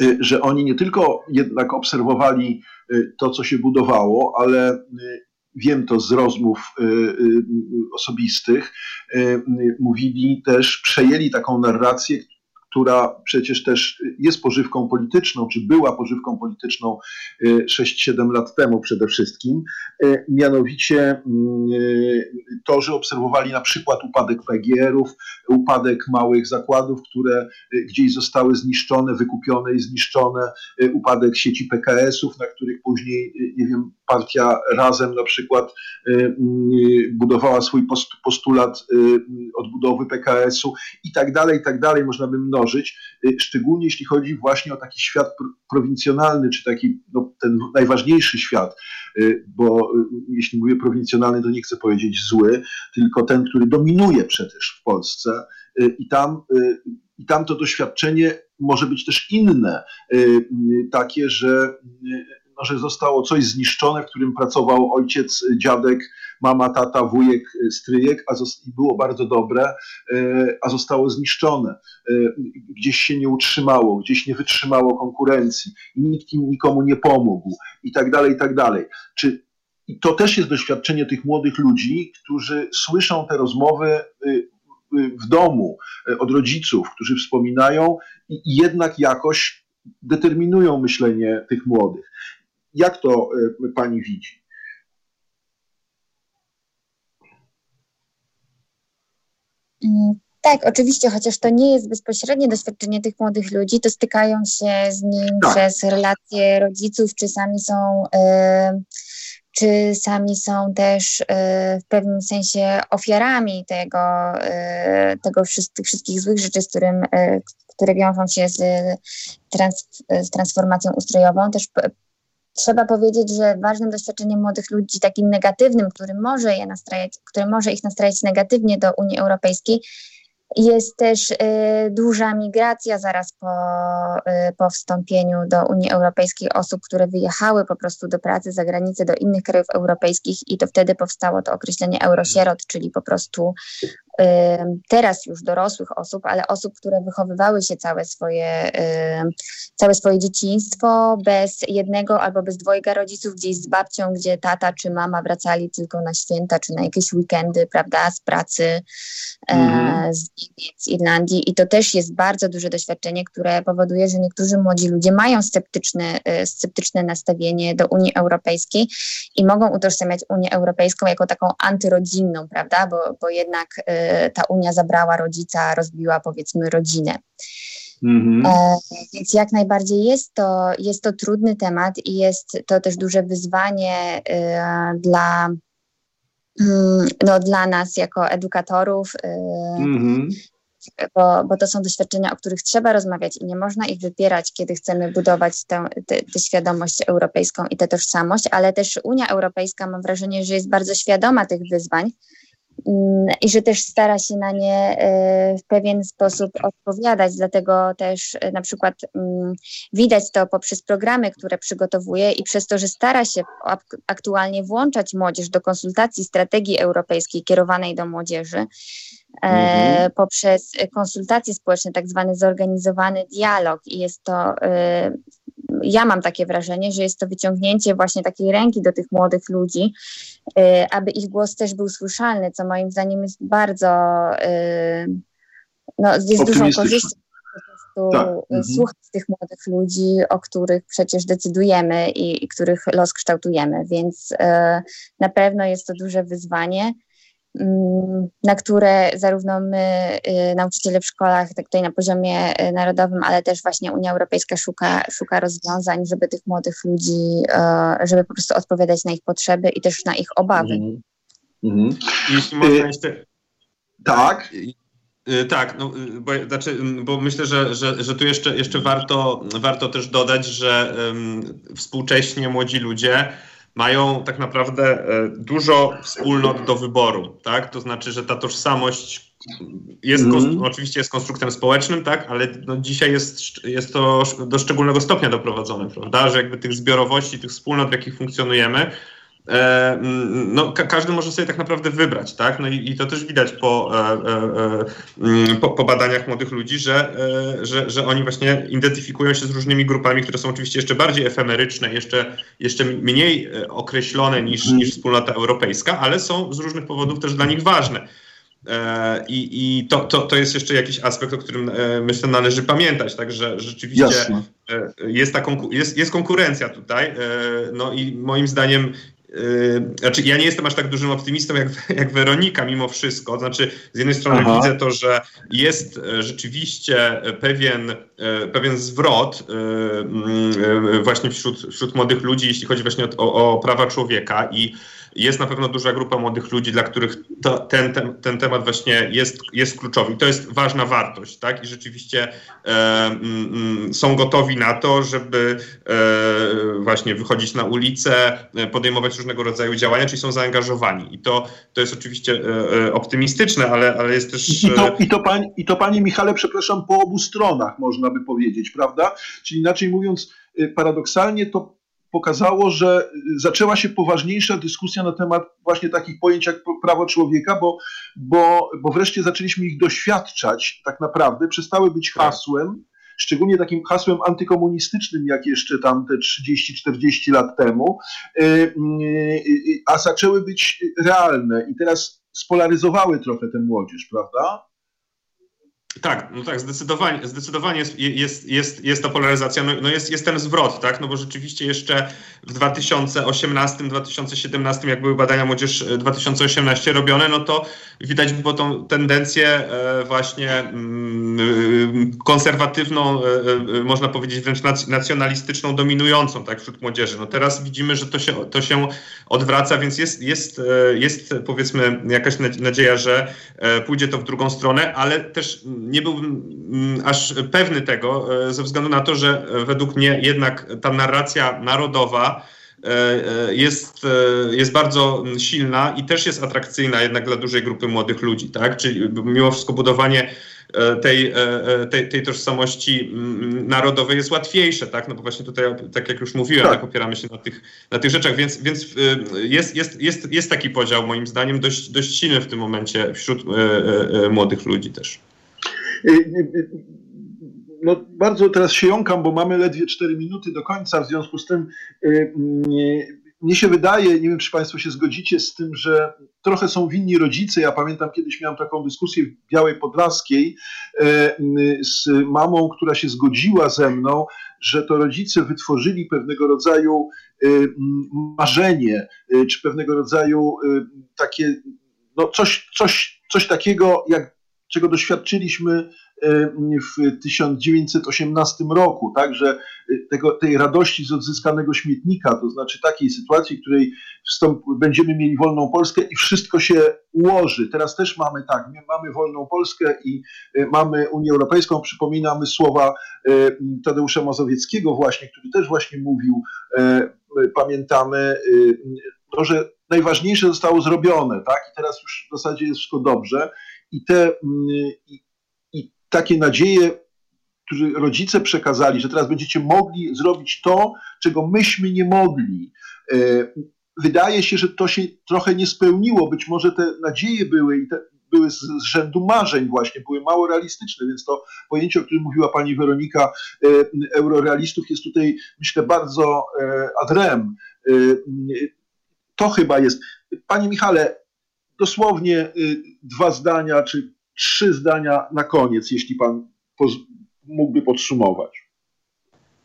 y, że oni nie tylko jednak obserwowali to, co się budowało, ale wiem to z rozmów osobistych, mówili też, przejęli taką narrację, która przecież też jest pożywką polityczną, czy była pożywką polityczną 6-7 y, lat temu przede wszystkim, y, mianowicie mm, y, to, że obserwowali na przykład upadek PGR-ów, upadek małych zakładów, które gdzieś zostały zniszczone, wykupione i zniszczone, upadek sieci PKS-ów, na których później, nie wiem, partia Razem na przykład budowała swój postulat odbudowy PKS-u i tak dalej, i tak dalej, można by mnożyć mnożyć, y, szczególnie jeśli chodzi właśnie o taki świat prowincjonalny, czy taki no, ten najważniejszy świat, y, bo y, jeśli mówię prowincjonalny, to nie chcę powiedzieć zły, tylko ten, który dominuje przecież w Polsce i tam, i tam to doświadczenie może być też inne, takie, że no, że zostało coś zniszczone, w którym pracował ojciec, dziadek, mama, tata, wujek, stryjek, a było bardzo dobre, e, a zostało zniszczone. E, gdzieś się nie utrzymało, gdzieś nie wytrzymało konkurencji i nikt im nikomu nie pomógł i tak dalej, i tak dalej. Czy i to też jest doświadczenie tych młodych ludzi, którzy słyszą te rozmowy y, y, w domu od rodziców, którzy wspominają i jednak jakoś determinują myślenie tych młodych. Jak to e, pani widzi? Mm, tak, oczywiście, chociaż to nie jest bezpośrednie doświadczenie tych młodych ludzi, to stykają się z nim tak. przez relacje rodziców, czy sami są, y, czy sami są też y, w pewnym sensie ofiarami tego, y, tego wszystkich złych rzeczy, z którym, które wiążą się z, trans, z transformacją ustrojową. Też trzeba powiedzieć, że ważnym doświadczeniem młodych ludzi, takim negatywnym, który może, je nastrajać, który może ich nastrajać negatywnie do Unii Europejskiej, jest też y, duża migracja zaraz po, y, po wstąpieniu do Unii Europejskiej osób, które wyjechały po prostu do pracy za granicę, do innych krajów europejskich i to wtedy powstało to określenie eurosierot, czyli po prostu teraz już dorosłych osób, ale osób, które wychowywały się całe swoje, całe swoje dzieciństwo bez jednego albo bez dwojga rodziców, gdzieś z babcią, gdzie tata czy mama wracali tylko na święta czy na jakieś weekendy, prawda, z pracy mm. z Niemiec, Irlandii. I to też jest bardzo duże doświadczenie, które powoduje, że niektórzy młodzi ludzie mają sceptyczne, e, sceptyczne nastawienie do Unii Europejskiej i mogą utożsamiać Unię Europejską jako taką antyrodzinną, prawda, bo, bo jednak e, ta Unia zabrała rodzica, rozbiła powiedzmy rodzinę. Mhm. E, więc jak najbardziej jest to, jest to trudny temat i jest to też duże wyzwanie e, dla, mm, no, dla nas jako edukatorów, e, mhm. bo, bo to są doświadczenia, o których trzeba rozmawiać i nie można ich wypierać, kiedy chcemy budować tę, tę, tę świadomość europejską i tę tożsamość, ale też Unia Europejska mam wrażenie, że jest bardzo świadoma tych wyzwań i że też stara się na nie e, w pewien sposób odpowiadać. Dlatego też e, na przykład mm, widać to poprzez programy, które przygotowuje i przez to, że stara się aktualnie włączać młodzież do konsultacji strategii europejskiej kierowanej do młodzieży. E, mhm. poprzez konsultacje społeczne, tak zwany zorganizowany dialog i jest to ja mam takie wrażenie, że jest to wyciągnięcie właśnie takiej ręki do tych młodych ludzi, y, aby ich głos też był słyszalny, co moim zdaniem jest bardzo, y, no, jest dużą korzyścią prostu tak. Mhm. słuchać tych młodych ludzi, o których przecież decydujemy i, i których los kształtujemy, więc y, na pewno jest to duże wyzwanie. Mm, na które zarówno my, nauczyciele w szkołach, tak tutaj na poziomie narodowym, ale też właśnie Unia Europejska szuka, szuka rozwiązań, żeby tych młodych ludzi, żeby po prostu odpowiadać na ich potrzeby i też na ich obawy. Mhm. Mhm. Jeśli można jeszcze... Tak. Y, tak, no, y, bo, znaczy, bo myślę, że, że, że tu jeszcze, jeszcze warto, warto też dodać, że um, współcześnie młodzi ludzie mają tak naprawdę e, dużo wspólnot do wyboru, tak? To znaczy, że ta tożsamość jest mm. oczywiście jest konstruktem społecznym, tak, ale no dzisiaj jest, jest to do szczególnego stopnia doprowadzone, prawda, że jakby tych zbiorowości, tych wspólnot, w jakich funkcjonujemy, no, ka każdy może sobie tak naprawdę wybrać, tak? No i, i to też widać po, e, e, mm, po, po, badaniach młodych ludzi, że, że, że oni właśnie identyfikują się z różnymi grupami, które są oczywiście jeszcze bardziej efemeryczne, jeszcze, jeszcze mniej określone niż, niż wspólnota europejska, ale są z różnych powodów też dla nich ważne. I, i to, to, to jest jeszcze jakiś aspekt, o którym myślę należy pamiętać, tak, że rzeczywiście Jasne. jest, ta jest, jest konkurencja tutaj. No i moim zdaniem znaczy, ja nie jestem aż tak dużym optymistą jak, [LAUGHS] jak Weronika mimo wszystko. Znaczy, z jednej strony Aha. widzę to, że jest e, rzeczywiście pewien, e, pewien zwrot e, właśnie wśród, wśród młodych ludzi, jeśli chodzi właśnie o, o prawa człowieka i jest na pewno duża grupa młodych ludzi, dla których to, ten, ten, ten temat właśnie jest, jest kluczowy. I to jest ważna wartość, tak? I rzeczywiście e, mm, są gotowi na to, żeby e, właśnie wychodzić na ulicę, e, podejmować różnego rodzaju działania, czyli są zaangażowani. I to, to jest oczywiście e, e optymistyczne, ale, ale jest też... I to, i, to pani, I to, panie Michale, przepraszam, po obu stronach można by powiedzieć, prawda? Czyli inaczej mówiąc, e, paradoksalnie to pokazało, że zaczęła się poważniejsza dyskusja na temat właśnie takich pojęć jak prawo człowieka, bo, bo, bo wreszcie zaczęliśmy ich doświadczać tak naprawdę, przestały być tak. hasłem, szczególnie takim hasłem antykomunistycznym, jak jeszcze tam te 30-40 lat temu, y, y, y, a zaczęły być realne i teraz spolaryzowały trochę tę młodzież, prawda? Tak, no tak, zdecydowanie, zdecydowanie jest, jest, jest, jest ta polaryzacja, no, no, jest, jest ten zwrot, tak, no bo rzeczywiście jeszcze w 2018-2017, jak były badania Młodzież 2018 e, robione, no to widać było tą tendencję e, właśnie mm, konserwatywną, e, można powiedzieć wręcz nacjonalistyczną, dominującą, tak, wśród młodzieży. No teraz widzimy, że to się, to się odwraca, więc jest, jest, jest powiedzmy jakaś nadzieja, że pójdzie to w drugą stronę, ale też nie byłbym mm, aż pewny tego, e, ze względu na to, że według mnie jednak ta narracja narodowa e, e, jest, jest bardzo silna i też jest atrakcyjna jednak dla dużej grupy młodych ludzi, tak? Czyli mimo wszystko budowanie tej, tej, tej tożsamości mm, narodowej jest łatwiejsze, tak? No bo właśnie tutaj, tak jak już mówiłem, tak, tak opieramy się na tych, na tych rzeczach, więc, więc jest, jest, jest, jest taki podział moim zdaniem dość, dość silny w tym momencie wśród młodych ludzi też. Y, y, y, no, bardzo teraz się jąkam, bo mamy ledwie 4 minuty do końca, w związku z tym mnie się wydaje, nie wiem czy Państwo się zgodzicie z tym, że trochę są winni rodzice. Ja pamiętam kiedyś miałem taką dyskusję w Białej Podlaskiej z mamą, która się zgodziła ze mną, że to rodzice wytworzyli pewnego rodzaju marzenie, czy pewnego rodzaju takie, no coś, coś, coś takiego jak czego doświadczyliśmy e, w 1918 roku, także e, tego, tej radości z odzyskanego śmietnika, to znaczy takiej sytuacji, w której wstąp, będziemy mieli wolną Polskę i wszystko się ułoży. Teraz też mamy tak, my mamy wolną Polskę i e, mamy Unię Europejską. Przypominamy słowa Tadeusza Mazowieckiego właśnie, który też właśnie mówił, pamiętamy to, że najważniejsze zostało zrobione, tak? I teraz już w zasadzie jest wszystko dobrze i te mm, i, takie nadzieje, które rodzice przekazali, że teraz będziecie mogli zrobić to, czego myśmy nie mogli. E, wydaje się, że to się trochę nie spełniło. Być może te nadzieje były i te, były z, z rzędu marzeń właśnie, były mało realistyczne, więc to pojęcie, o którym mówiła pani Weronika, e, eurorealistów jest tutaj, myślę, bardzo e, adrem. To chyba jest. Panie Michale, dosłownie y, dwa zdania czy trzy zdania na koniec, jeśli pan mógłby podsumować.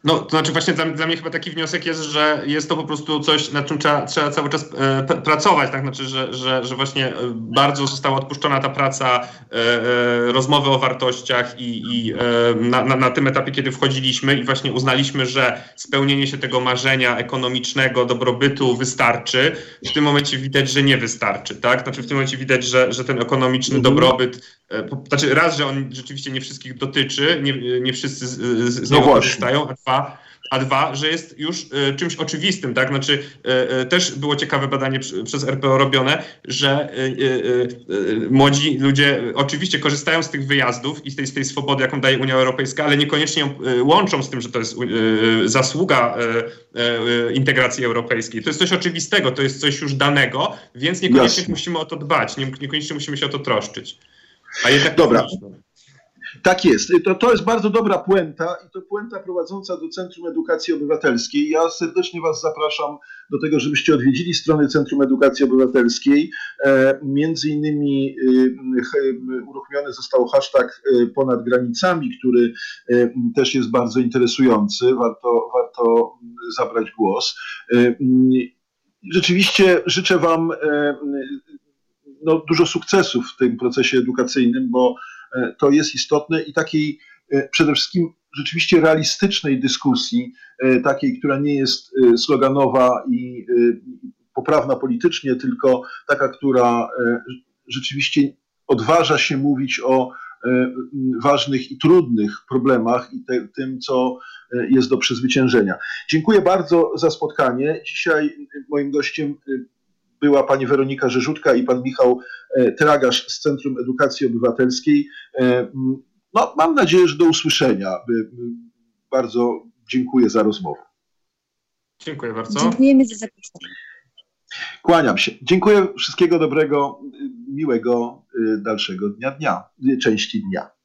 No, to znaczy właśnie dla, dla, mnie chyba taki wniosek jest, że jest to po prostu coś, nad czym trzeba, trzeba cały czas e, pracować, tak? Znaczy, że, że, że właśnie e, bardzo została odpuszczona ta praca, e, e, rozmowy o wartościach i, i e, na, na, na, tym etapie, kiedy wchodziliśmy i właśnie uznaliśmy, że spełnienie się tego marzenia ekonomicznego, dobrobytu wystarczy. W tym momencie widać, że nie wystarczy, tak? Znaczy w tym momencie widać, że, że ten ekonomiczny mhm. dobrobyt, znaczy raz, że on rzeczywiście nie wszystkich dotyczy, nie, nie wszyscy z, z, no niego korzystają, a dwa, a dwa, że jest już y, czymś oczywistym, tak? Znaczy, y, y, też było ciekawe badanie przy, przez RPO robione, że młodzi ludzie oczywiście korzystają z tych wyjazdów i z tej, z tej swobody, jaką daje Unia Europejska, ale niekoniecznie ją łączą z tym, że to jest zasługa integracji europejskiej. To jest coś oczywistego, to jest coś już danego, więc niekoniecznie Jasne. musimy o to dbać, niekoniecznie musimy się o to troszczyć. A jednak Dobra. Tak jest. To, to jest bardzo dobra puenta i to puenta prowadząca do Centrum Edukacji Obywatelskiej. Ja serdecznie Was zapraszam do tego, żebyście odwiedzili stronę Centrum Edukacji Obywatelskiej. E, między innymi e, uruchomiony został hashtag e, ponad granicami, który e, też jest bardzo interesujący. Warto, warto zabrać głos. E, rzeczywiście życzę Wam e, no, dużo sukcesów w tym procesie edukacyjnym, bo E, to jest istotne i takiej e, przede wszystkim rzeczywiście realistycznej dyskusji, e, takiej, która nie jest sloganowa i poprawna politycznie, tylko taka, która rzeczywiście odważa się mówić o ważnych i trudnych problemach i te, tym, co jest do przezwyciężenia. Dziękuję bardzo za spotkanie. Dzisiaj moim gościem była pani Weronika Rzeżutka i pan Michał e, Tragasz z Centrum Edukacji Obywatelskiej. E, no, mam nadzieję, że do usłyszenia. Bardzo dziękuję za rozmowę. Dziękuję bardzo. Dziękujemy za zaproszenie. Kłaniam się. Dziękuję. Wszystkiego dobrego, miłego dalszego dnia, dnia części dnia.